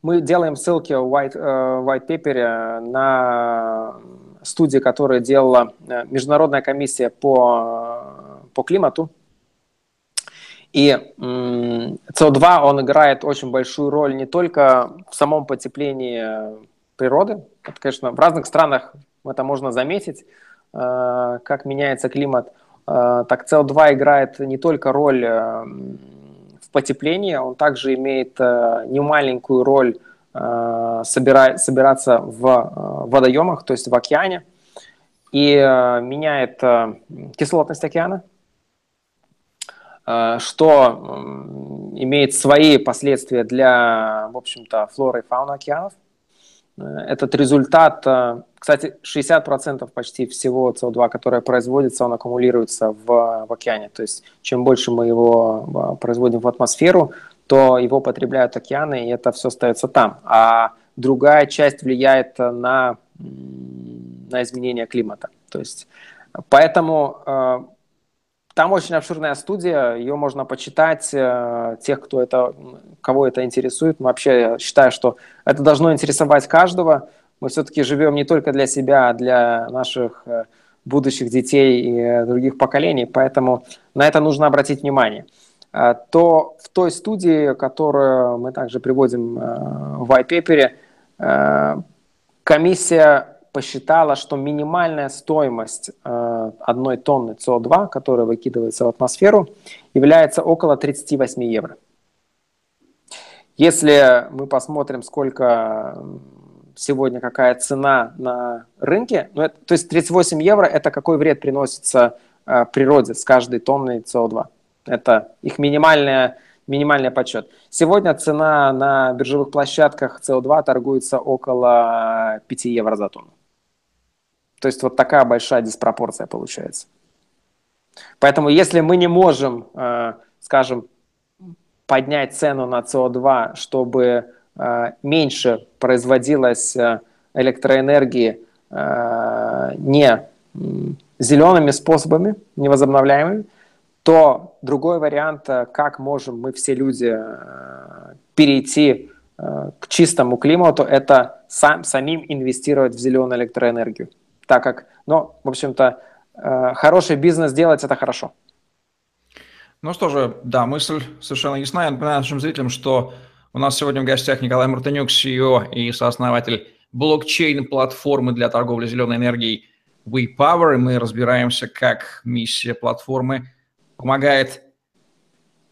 мы делаем ссылки в white, uh, white paper на студии, которую делала э, Международная комиссия по, по климату. И СО2, он играет очень большую роль не только в самом потеплении природы. Это, конечно, в разных странах это можно заметить, э, как меняется климат – Э, так СО2 играет не только роль э, в потеплении, он также имеет э, немаленькую роль собира, собираться в водоемах, то есть в океане, и меняет кислотность океана, что имеет свои последствия для, в общем-то, флоры и фауны океанов. Этот результат кстати, 60% почти всего СО2, которое производится, он аккумулируется в, в океане. То есть чем больше мы его производим в атмосферу, то его потребляют океаны, и это все остается там. А другая часть влияет на, на изменение климата. То есть, поэтому э, там очень обширная студия, ее можно почитать, э, тех, кто это, кого это интересует. Вообще, я считаю, что это должно интересовать каждого, мы все-таки живем не только для себя, а для наших э, будущих детей и э, других поколений, поэтому на это нужно обратить внимание. То в той студии, которую мы также приводим в white paper, комиссия посчитала, что минимальная стоимость одной тонны СО2, которая выкидывается в атмосферу, является около 38 евро. Если мы посмотрим, сколько сегодня какая цена на рынке. Ну, это, то есть 38 евро – это какой вред приносится э, природе с каждой тонной СО2. Это их минимальная, минимальный подсчет. Сегодня цена на биржевых площадках СО2 торгуется около 5 евро за тонну. То есть вот такая большая диспропорция получается. Поэтому если мы не можем, э, скажем, поднять цену на СО2, чтобы Э, меньше производилось э, электроэнергии не зелеными способами, невозобновляемыми, то другой вариант, как можем мы все люди перейти к чистому климату, это сам, самим инвестировать в зеленую электроэнергию. Так как, ну, в общем-то, хороший бизнес делать – это хорошо. Ну что же, да, мысль совершенно ясна. Я напоминаю нашим зрителям, что у нас сегодня в гостях Николай Мартынюк, CEO и сооснователь блокчейн-платформы для торговли зеленой энергией WePower. И мы разбираемся, как миссия платформы помогает,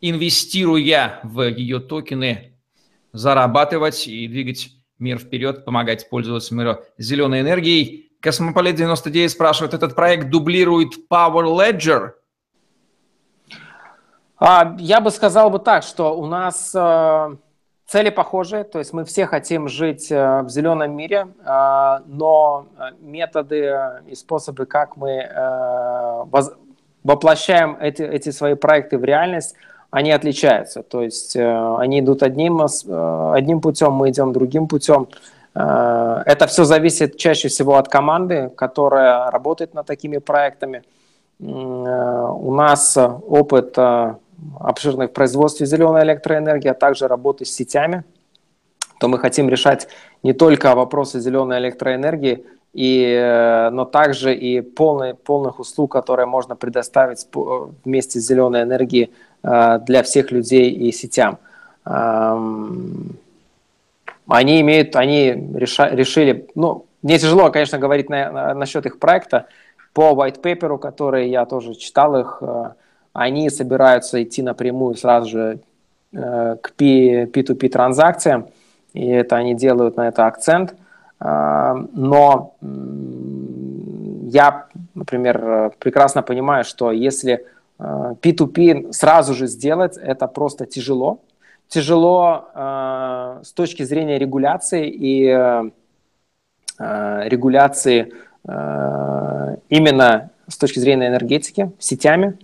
инвестируя в ее токены, зарабатывать и двигать мир вперед, помогать пользоваться миру зеленой энергией. Космополит 99 спрашивает, этот проект дублирует Power Ledger – а, я бы сказал бы так, что у нас э, цели похожие, то есть мы все хотим жить э, в зеленом мире, э, но методы и способы, как мы воплощаем эти, эти свои проекты в реальность, они отличаются. То есть они идут одним, одним путем, мы идем другим путем. Это все зависит чаще всего от команды, которая работает над такими проектами. У нас опыт обширной в производстве зеленой электроэнергии, а также работы с сетями, то мы хотим решать не только вопросы зеленой электроэнергии, и, э, но также и полный, полных услуг, которые можно предоставить вместе с зеленой энергией э, для всех людей и сетям. Они имеют, они реша, решили, ну, мне тяжело, конечно, говорить на, на, насчет их проекта, по white paper, который я тоже читал их, э, они собираются идти напрямую сразу же э, к P2P транзакциям, и это они делают на это акцент. Э, но я, например, прекрасно понимаю, что если P2P э, сразу же сделать, это просто тяжело. Тяжело с точки зрения регуляции и регуляции именно с точки зрения энергетики, сетями.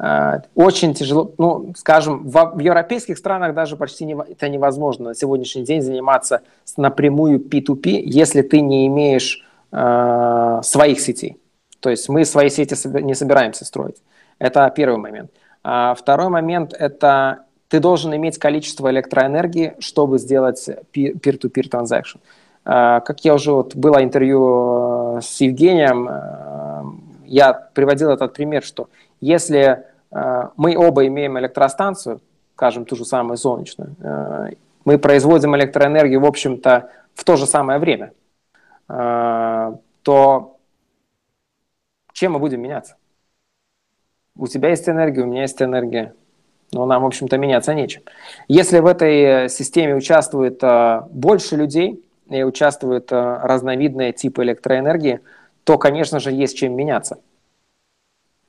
Э, очень тяжело, ну, скажем, в, в европейских странах даже почти не, это невозможно на сегодняшний день заниматься напрямую P2P, если ты не имеешь э, своих сетей. То есть мы свои сети не собираемся строить. Это первый момент. А второй момент – это ты должен иметь количество электроэнергии, чтобы сделать peer-to-peer transaction. Э, как я уже, вот, было интервью э, с Евгением, э, я приводил этот пример, что если э, мы оба имеем электростанцию, скажем, ту же самую солнечную, мы производим электроэнергию, в общем-то, в то же самое время, то чем мы будем меняться? У тебя есть энергия, у меня есть энергия, но нам, в общем-то, меняться нечем. Если в этой системе участвует больше людей и участвуют разновидные типы электроэнергии, то, конечно же, есть чем меняться.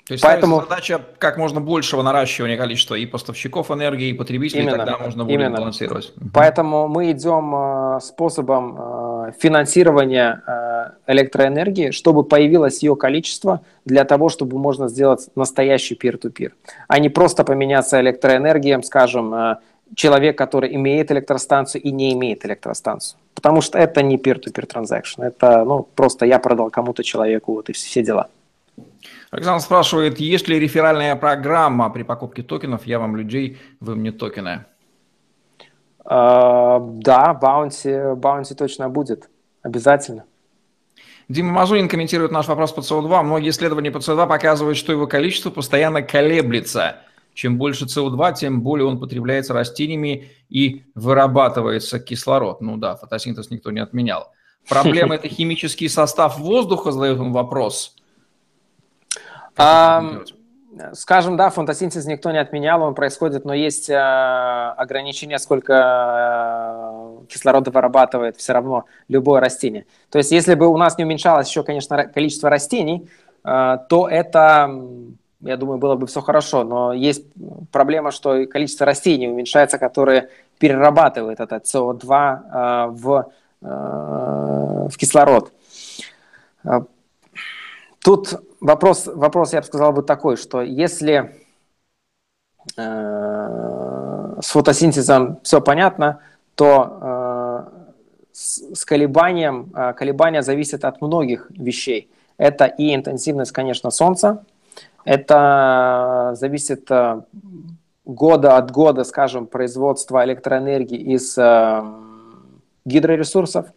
То есть Поэтому... задача как можно большего наращивания количества и поставщиков энергии, и потребителей, именно, тогда можно будет именно. балансировать. Поэтому мы идем э, способом э, финансирования э, электроэнергии, чтобы появилось ее количество для того, чтобы можно сделать настоящий peer-to-peer, а не просто поменяться электроэнергией, скажем, человек, который имеет электростанцию и не имеет электростанцию. Потому что это не peer-to-peer transaction, это ну, просто я продал кому-то человеку, вот и все дела. Александр спрашивает, есть ли реферальная программа при покупке токенов «Я вам людей, вы мне токены»? Uh, да, баунти, баунти точно будет, обязательно. Дима Мазунин комментирует наш вопрос по СО2. Многие исследования по СО2 показывают, что его количество постоянно колеблется. Чем больше СО2, тем более он потребляется растениями и вырабатывается кислород. Ну да, фотосинтез никто не отменял. Проблема – это химический состав воздуха, задает он вопрос. А, скажем, да, фотосинтез никто не отменял, он происходит, но есть э, ограничения, сколько э, кислорода вырабатывает все равно любое растение. То есть, если бы у нас не уменьшалось еще, конечно, количество растений, э, то это, я думаю, было бы все хорошо. Но есть проблема, что количество растений уменьшается, которые перерабатывают этот СО2 э, в, в кислород. Тут вопрос, вопрос, я бы сказал, бы такой, что если э, с фотосинтезом все понятно, то э, с, с колебанием, э, колебания зависят от многих вещей. Это и интенсивность, конечно, Солнца, Это зависит года от года, скажем, производства электроэнергии из гидроресурсов,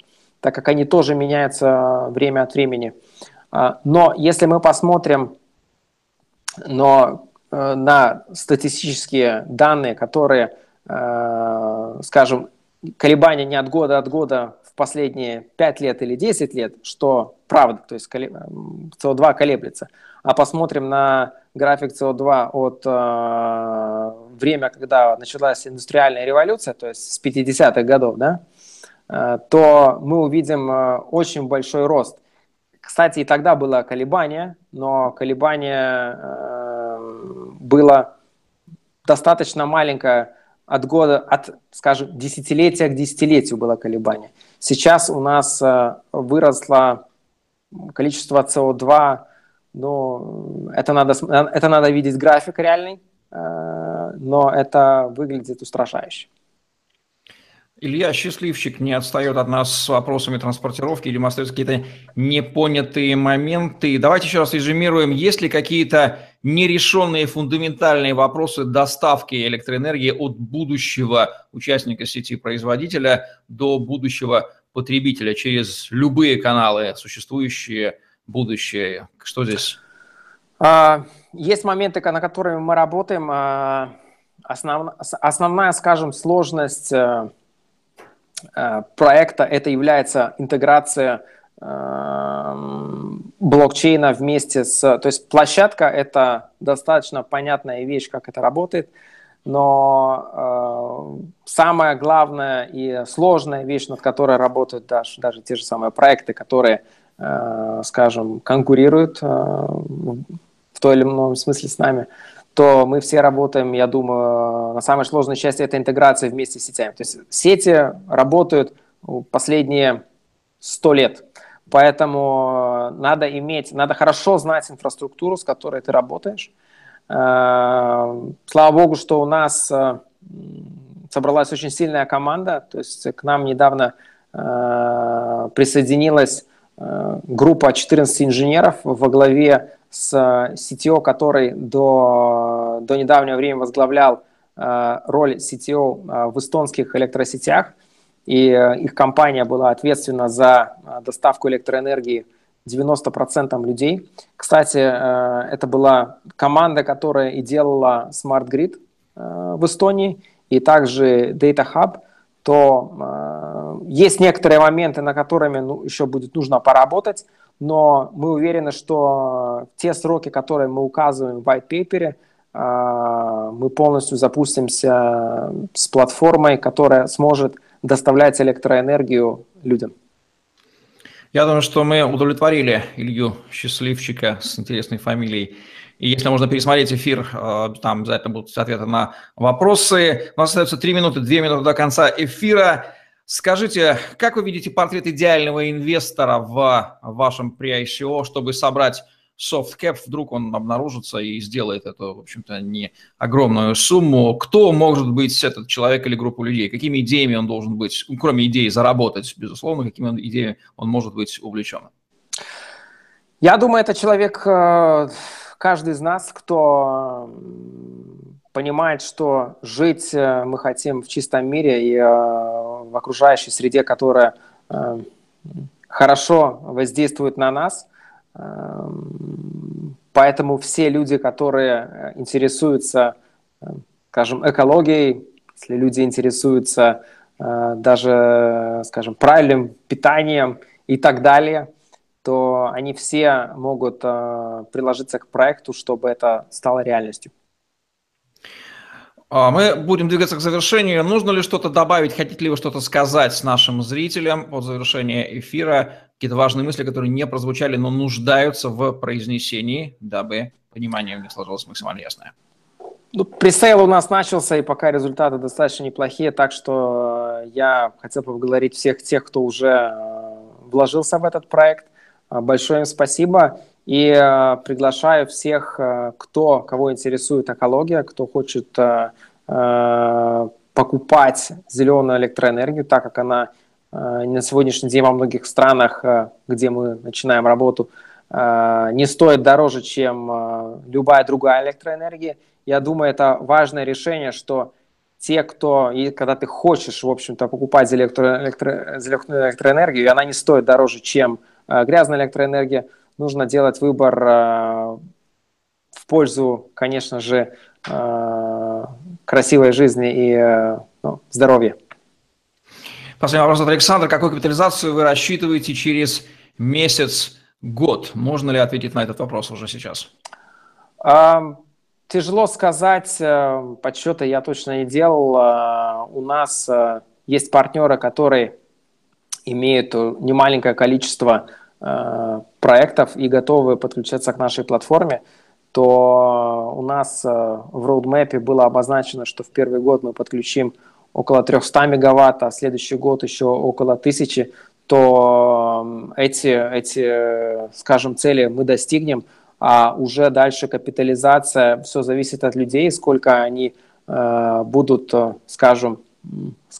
так как они тоже меняются время от времени. Но если мы посмотрим но, на статистические данные, которые, скажем, колебания не от года от года в последние 5 лет или 10 лет, что правда, то есть СО2 колеблется. А посмотрим на график СО2 от э, время, когда началась индустриальная революция, то есть с 50-х годов, да, э, то мы увидим э, очень большой рост. Кстати, и тогда было колебание, но колебание э, было достаточно маленькое от года, от, скажем, десятилетия к десятилетию было колебание. Сейчас у нас э, выросло количество СО2, ну, это надо, это надо видеть график реальный, э, но это выглядит устрашающе. Илья Счастливчик не отстает от нас с вопросами транспортировки или демонстрирует какие-то непонятые моменты. Давайте еще раз резюмируем, есть ли какие-то нерешенные фундаментальные вопросы доставки электроэнергии от будущего участника сети производителя до будущего потребителя через любые каналы, существующие, будущее. Что здесь? А, есть моменты, на которые мы работаем. А, основ, основная, скажем, сложность Э, проекта. Это является интеграция эм, блокчейна вместе с... То есть площадка – это достаточно понятная вещь, как это работает, но э, самая главная и сложная вещь, над которой работают даже, даже те же самые проекты, которые, э, скажем, конкурируют э, в той или ином смысле с нами – то мы все работаем, я думаю, на самой сложной части это интеграция вместе с сетями. То есть сети работают последние сто лет. Поэтому надо иметь, надо хорошо знать инфраструктуру, с которой ты работаешь. Э, слава богу, что у нас э, собралась очень сильная команда. То есть к нам недавно э, присоединилась группа 14 инженеров во главе с CTO, который до, до недавнего времени возглавлял э, роль CTO э, в эстонских электросетях, и э, их компания была ответственна за доставку электроэнергии 90% людей. Кстати, это была команда, которая и делала Smart Grid в Эстонии, и также Data Hub, то есть некоторые моменты, на которыми ну, еще будет нужно поработать, но мы уверены, что те сроки, которые мы указываем в white paper, а, мы полностью запустимся с платформой, которая сможет доставлять электроэнергию людям. Я думаю, что мы удовлетворили Илью Счастливчика с интересной фамилией. И если можно пересмотреть эфир, а, там обязательно будут ответы на вопросы. У нас остается три минуты, две минуты до конца эфира. Скажите, как вы видите портрет идеального инвестора в вашем pre-ICO, чтобы собрать soft cap, вдруг он обнаружится и сделает эту, в общем-то, не огромную сумму. Кто может быть этот человек или группа людей? Какими идеями он должен быть, кроме идеи заработать, безусловно, какими идеями он может быть увлечен? Я думаю, это человек, э, каждый из нас, кто понимает, что жить э, мы хотим в чистом мире и э, в окружающей среде, которая э, хорошо воздействует на нас. Поэтому все люди, которые интересуются, скажем, экологией, если люди интересуются даже, скажем, правильным питанием и так далее, то они все могут приложиться к проекту, чтобы это стало реальностью. А, мы будем двигаться к завершению. Нужно ли что-то добавить? Хотите ли вы что-то сказать нашим зрителям под завершение эфира? Какие-то важные мысли, которые не прозвучали, но нуждаются в произнесении, дабы понимание у них сложилось максимально ясное. Ну, пресейл у нас начался, и пока результаты достаточно неплохие, так что э, я хотел поблагодарить всех тех, кто уже э, вложился в этот проект. Э, большое им спасибо. И приглашаю всех, кто, кого интересует экология, кто хочет Э, покупать зеленую электроэнергию, так как она э, на сегодняшний день во многих странах, э, где мы начинаем работу, не стоит дороже, чем любая другая электроэнергия. Я думаю, это важное решение, что те, кто, и когда ты хочешь, в общем-то, покупать электро, электро, электроэнергию, и она не стоит дороже, чем грязная электроэнергия, нужно делать выбор в пользу, конечно же, красивой жизни и ну, здоровья. Последний вопрос от Александра. Какую капитализацию вы рассчитываете через месяц, год? Можно ли ответить на этот вопрос уже сейчас? А, тяжело сказать. Э, подсчеты я точно не делал. У нас э, есть партнеры, которые имеют немаленькое количество э, проектов и готовы подключаться к нашей платформе, то у нас в роудмэпе было обозначено, что в первый год мы подключим около 300 мегаватт, а следующий год еще около 1000, то эти, эти, скажем, цели мы достигнем, а уже дальше капитализация, все зависит от людей, сколько они э, будут, скажем,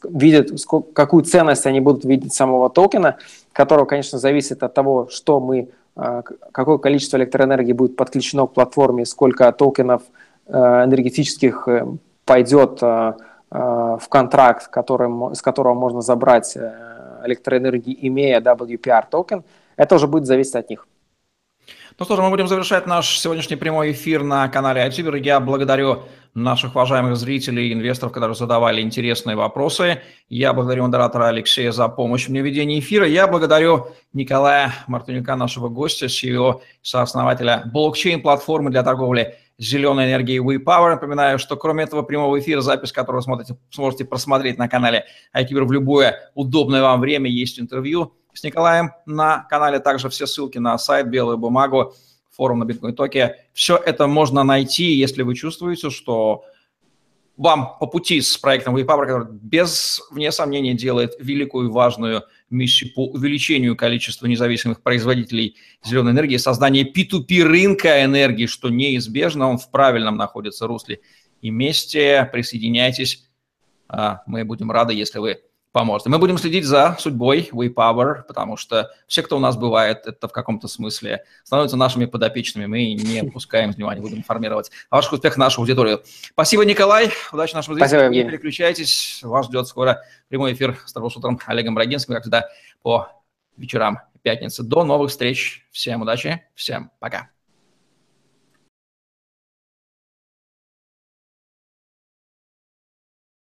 видят, какую ценность они будут видеть самого токена, которого, конечно, зависит от того, что мы, э, какое количество электроэнергии будет подключено к платформе, сколько токенов э, энергетических э, пойдет э, Э, в контракт, которым, с которого можно забрать э, электроэнергию, имея WPR токен, это уже будет зависеть от них. Ну что ж, мы будем завершать наш сегодняшний прямой эфир на канале iTuber. Я благодарю наших уважаемых зрителей и инвесторов, которые задавали интересные вопросы. Я благодарю модератора Алексея за помощь мне в ведении эфира. Я благодарю Николая Мартынюка, нашего гостя, CEO, сооснователя блокчейн-платформы для торговли зеленой энергии WePower. Напоминаю, что кроме этого прямого эфира, запись которого вы смотрите, сможете просмотреть на канале iTuber в любое удобное вам время, есть интервью с Николаем на канале. Также все ссылки на сайт, белую бумагу, форум на биткоин токе. Все это можно найти, если вы чувствуете, что вам по пути с проектом WePower, который без, вне сомнения, делает великую и важную миссию по увеличению количества независимых производителей зеленой энергии, создание P2P рынка энергии, что неизбежно, он в правильном находится русле. И вместе присоединяйтесь. А, мы будем рады, если вы поможет. И мы будем следить за судьбой WePower, потому что все, кто у нас бывает, это в каком-то смысле становятся нашими подопечными. Мы не упускаем внимания, будем информировать о ваших успехах нашу аудиторию. Спасибо, Николай. Удачи нашим зрителям. Не переключайтесь. Вас ждет скоро прямой эфир с утром Олегом Брагинским, как всегда, по вечерам пятницы. До новых встреч. Всем удачи. Всем пока.